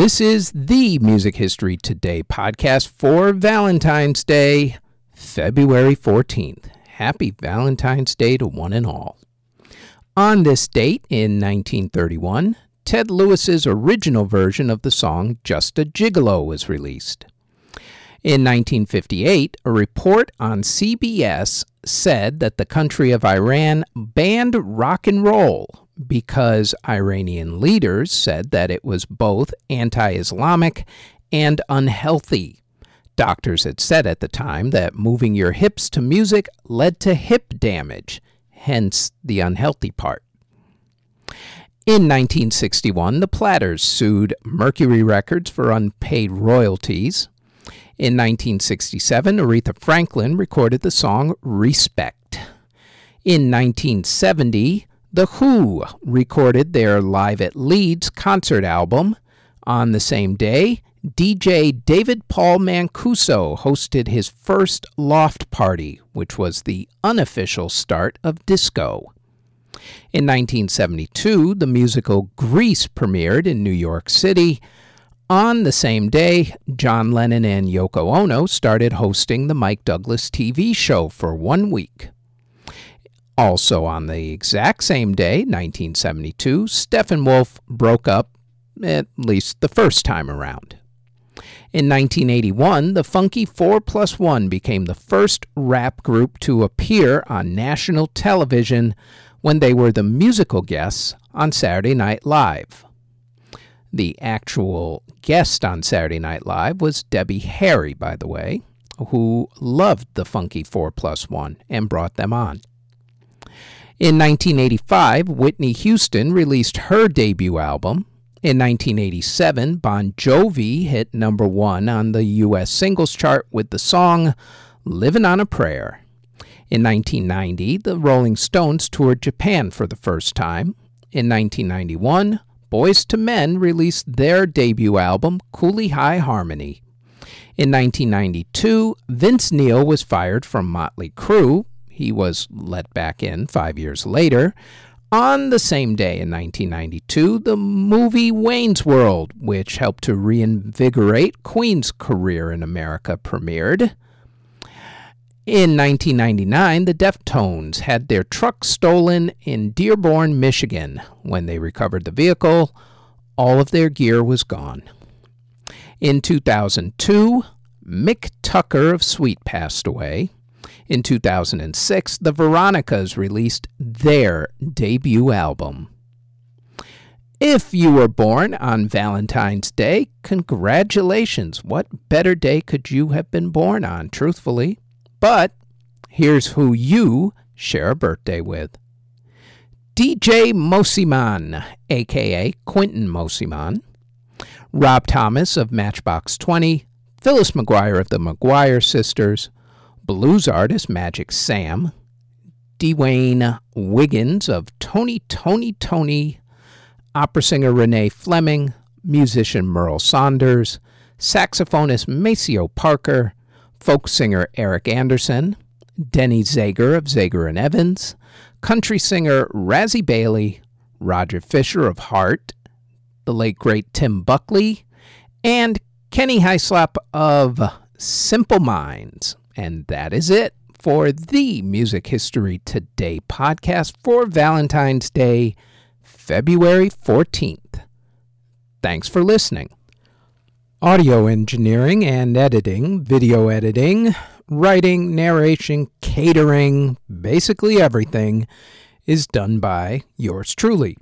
This is the Music History Today podcast for Valentine's Day, February 14th. Happy Valentine's Day to one and all. On this date in 1931, Ted Lewis's original version of the song Just a Gigolo was released. In 1958, a report on CBS said that the country of Iran banned rock and roll because Iranian leaders said that it was both anti Islamic and unhealthy. Doctors had said at the time that moving your hips to music led to hip damage, hence the unhealthy part. In 1961, the Platters sued Mercury Records for unpaid royalties. In 1967, Aretha Franklin recorded the song Respect. In 1970, the Who recorded their Live at Leeds concert album. On the same day, DJ David Paul Mancuso hosted his first loft party, which was the unofficial start of disco. In 1972, the musical Grease premiered in New York City. On the same day, John Lennon and Yoko Ono started hosting the Mike Douglas TV show for one week. Also, on the exact same day, 1972, Steppenwolf broke up, at least the first time around. In 1981, the Funky 4 Plus 1 became the first rap group to appear on national television when they were the musical guests on Saturday Night Live. The actual guest on Saturday Night Live was Debbie Harry, by the way, who loved the Funky 4 Plus 1 and brought them on. In 1985, Whitney Houston released her debut album. In 1987, Bon Jovi hit number one on the U.S. singles chart with the song Living on a Prayer. In 1990, the Rolling Stones toured Japan for the first time. In 1991, Boyz II Men released their debut album, Cooley High Harmony. In 1992, Vince Neil was fired from Motley Crue he was let back in five years later. On the same day in 1992, the movie Wayne's World, which helped to reinvigorate Queen's career in America, premiered. In 1999, the Deftones had their truck stolen in Dearborn, Michigan. When they recovered the vehicle, all of their gear was gone. In 2002, Mick Tucker of Sweet passed away. In 2006, the Veronicas released their debut album. If you were born on Valentine's Day, congratulations. What better day could you have been born on, truthfully? But here's who you share a birthday with. DJ Mosimann, aka Quentin Mosimann, Rob Thomas of Matchbox 20, Phyllis McGuire of the McGuire Sisters, blues artist Magic Sam, Dwayne Wiggins of Tony! Toni! Toné!, opera singer Renee Fleming, musician Merl Saunders, saxophonist Maceo Parker, folk singer Eric Andersen, Denny Zager of Zager and Evans, country singer Razzy Bailey, Roger Fisher of Heart, the late great Tim Buckley, and Kenny Hyslop of Simple Minds. And that is it for the Music History Today podcast for Valentine's Day, February 14th. Thanks for listening. Audio engineering and editing, video editing, writing, narration, catering, basically everything is done by yours truly.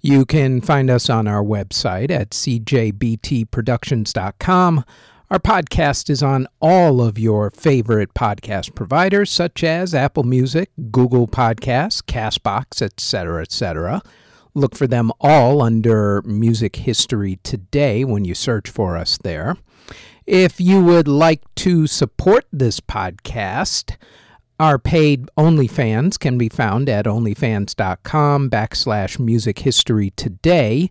You can find us on our website at cjbtproductions.com our podcast is on all of your favorite podcast providers, such as Apple Music, Google Podcasts, Castbox, etc., etc. Look for them all under Music History Today when you search for us there. If you would like to support this podcast, our paid OnlyFans can be found at onlyfans.com backslash music history today,